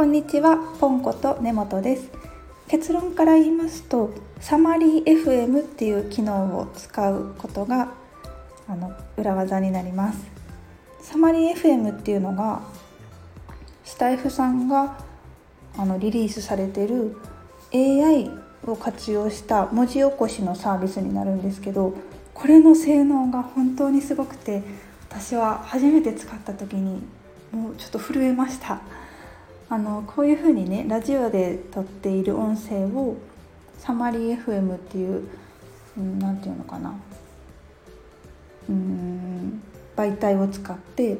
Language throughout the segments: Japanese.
こんにちはポンコと根本です。結論から言いますとサマリー FM っていう機能を使うことがあの裏技になります。サマリー FM っていうのがスタイフさんがあのリリースされてる AI を活用した文字起こしのサービスになるんですけどこれの性能が本当にすごくて私は初めて使った時にもうちょっと震えました。あのこういうふうにねラジオで撮っている音声をサマリー FM っていう何、うん、て言うのかなうん媒体を使って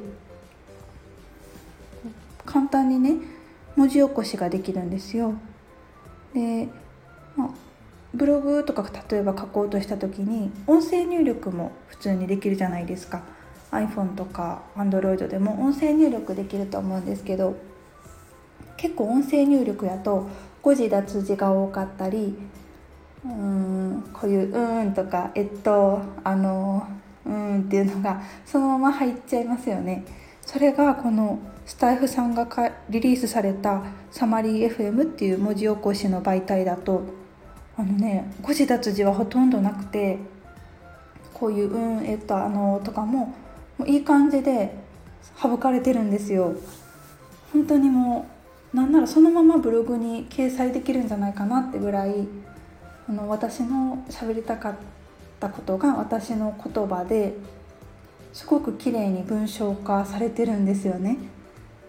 簡単にね文字起こしができるんですよ。で、まあ、ブログとか例えば書こうとした時に音声入力も普通にできるじゃないですか iPhone とか Android でも音声入力できると思うんですけど結構音声入力やと誤字脱字が多かったりうーんこういう「うん」とか「えっとあのうん」っていうのがそのまま入っちゃいますよね。それがこのスタイフさんがリリースされたサマリー FM っていう文字起こしの媒体だとあのね誤字脱字はほとんどなくてこういう「うん」「えっとあの」とかももういい感じで省かれてるんですよ本当にもうなんならそのままブログに掲載できるんじゃないかなってぐらいあの私の喋りたかったことが私の言葉ですごく綺麗に文章化されてるんですよね。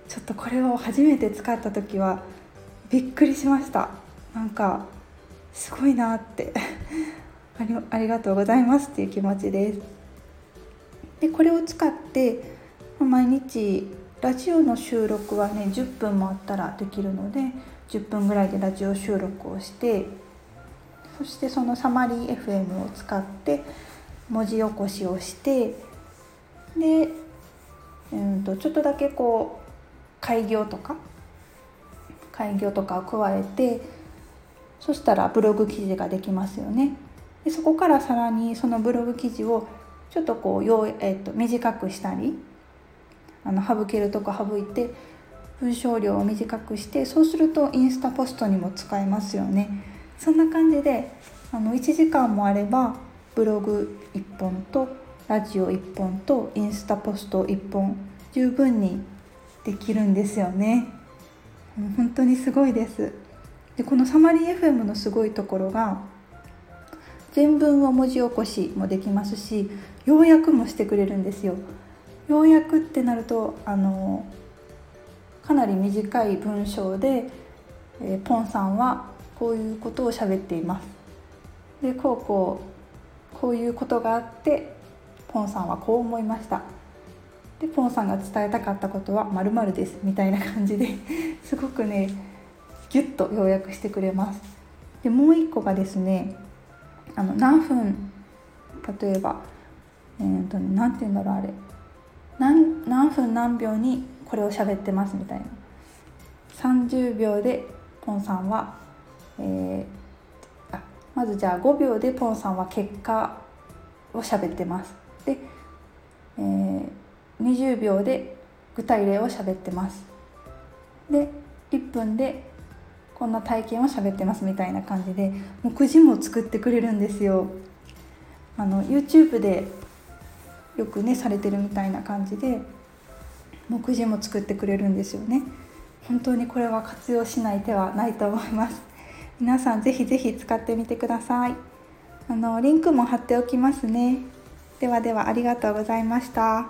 ちょっとこれを初めて使った時はびっくりしました。なんかすごいなって。ありがとうございますっていう気持ちです。でこれを使って毎日ラジオの収録はね10分もあったらできるので10分ぐらいでラジオ収録をしてそしてそのサマリー FM を使って文字起こしをしてで、うんと、ちょっとだけこう開業とか開業とかを加えてそしたらブログ記事ができますよね。でそこからさらにそのブログ記事をちょっとこう、えーと、短くしたりあの省けるとこ省いて文章量を短くしてそうするとインスタポストにも使えますよね。そんな感じであの1時間もあればブログ1本とラジオ1本とインスタポスト1本十分にできるんですよね。本当にすごいです。でこのサマリー FM のすごいところが全文を文字起こしもできますし要約もしてくれるんですよ。要約ってなるとあのかなり短い文章で、えー、ポンさんはこういうことを喋っています。でこうこうこういうことがあってポンさんはこう思いました。でポンさんが伝えたかったことはまるですみたいな感じで すごくねギュッと要約してくれます。でもう一個がですねあの何分例えばえーとね、て言うんだろうあれ何何分何秒にこれを喋ってますみたいな。30秒でポンさんは、えー、あまずじゃあ5秒でポンさんは結果を喋ってます。で、えー、20秒で具体例を喋ってます。で1分でこんな体験を喋ってますみたいな感じで目次も作ってくれるんですよ。あの YouTube でよくねされてるみたいな感じで目次も作ってくれるんですよね。本当にこれは活用しない手はないと思います。皆さんぜひぜひ使ってみてください。あのリンクも貼っておきますね。ではではありがとうございました。